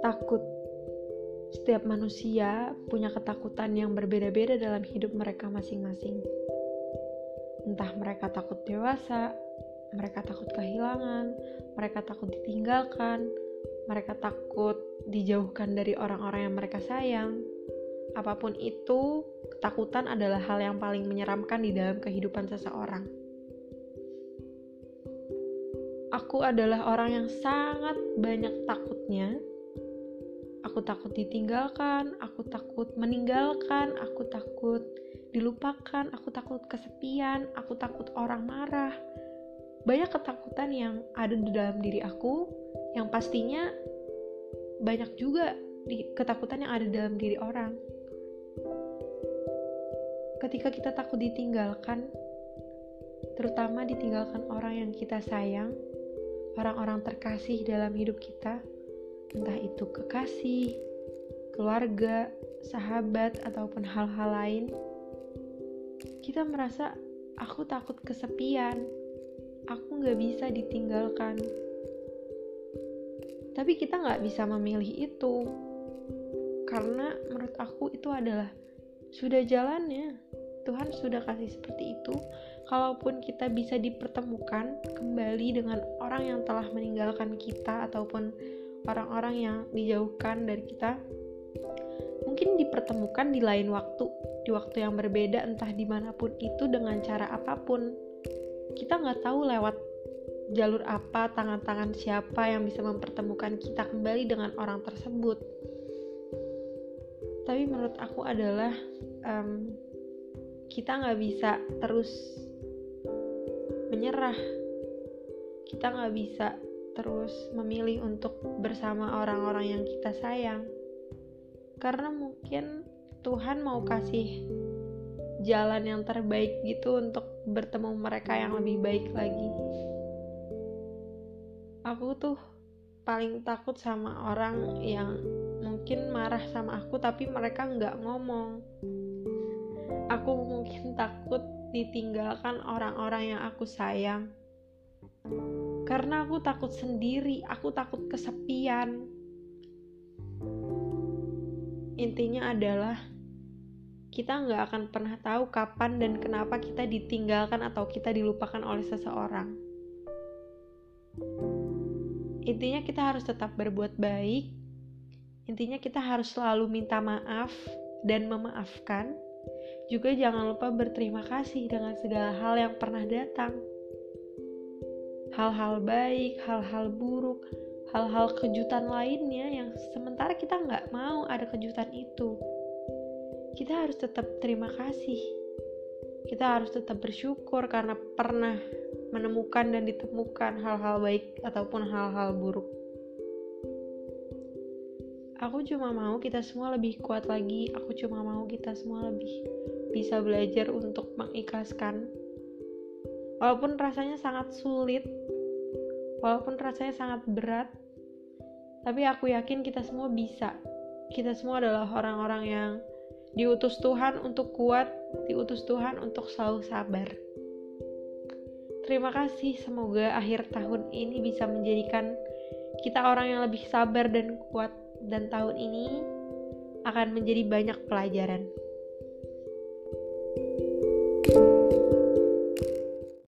Takut. Setiap manusia punya ketakutan yang berbeda-beda dalam hidup mereka masing-masing. Entah mereka takut dewasa, mereka takut kehilangan, mereka takut ditinggalkan, mereka takut dijauhkan dari orang-orang yang mereka sayang. Apa pun itu, ketakutan adalah hal yang paling menyeramkan di dalam kehidupan seseorang. Aku adalah orang yang sangat banyak takutnya. Aku takut ditinggalkan, aku takut meninggalkan, aku takut dilupakan, aku takut kesepian, aku takut orang marah. Banyak ketakutan yang ada di dalam diri aku yang pastinya banyak juga di ketakutan yang ada dalam diri orang. Ketika kita takut ditinggalkan, terutama ditinggalkan orang yang kita sayang, orang-orang terkasih dalam hidup kita, entah itu kekasih, keluarga, sahabat, ataupun hal-hal lain, kita merasa aku takut kesepian, aku nggak bisa ditinggalkan. Tapi kita nggak bisa memilih itu. Karena menurut aku itu adalah sudah jalannya Tuhan sudah kasih seperti itu kalaupun kita bisa dipertemukan kembali dengan orang yang telah meninggalkan kita ataupun orang-orang yang dijauhkan dari kita mungkin dipertemukan di lain waktu di waktu yang berbeda entah di mana pun itu dengan cara apa pun kita nggak tahu lewat jalur apa, tangan-tangan siapa yang bisa mempertemukan kita kembali dengan orang tersebut. Tapi menurut aku adalah um, kita nggak bisa terus menyerah. Kita nggak bisa terus memilih untuk bersama orang-orang yang kita sayang. Karena mungkin Tuhan mau kasih jalan yang terbaik gitu untuk bertemu mereka yang lebih baik lagi aku tuh paling takut sama orang yang mungkin marah sama aku tapi mereka nggak ngomong aku mungkin takut ditinggalkan orang-orang yang aku sayang. Karena aku takut sendiri aku takut kesepian. Intinya adalah kita nggak akan pernah tahu kapan dan kenapa kita ditinggalkan atau kita dilupakan oleh seseorang. Intinya kita harus tetap berbuat baik. Intinya kita harus selalu minta maaf dan memaafkan juga jangan lupa berterima kasih dengan segala hal yang pernah datang. Hal-hal baik hal-hal buruk hal-hal kejutan lainnya yang sementara kita nggak mau ada kejutan itu. Kita harus tetap terima kasih. Kita harus tetap bersyukur karena pernah menemukan dan ditemukan hal-hal baik ataupun hal-hal buruk. Aku cuma mau kita semua lebih kuat lagi. Aku cuma mau kita semua lebih bisa belajar untuk mengikhlaskan. Walaupun rasanya sangat sulit, walaupun rasanya sangat berat, tapi aku yakin kita semua bisa. Kita semua adalah orang-orang yang diutus Tuhan untuk kuat, diutus Tuhan untuk selalu sabar. Terima kasih, semoga akhir tahun ini bisa menjadikan kita orang yang lebih sabar dan kuat, dan tahun ini akan menjadi banyak pelajaran.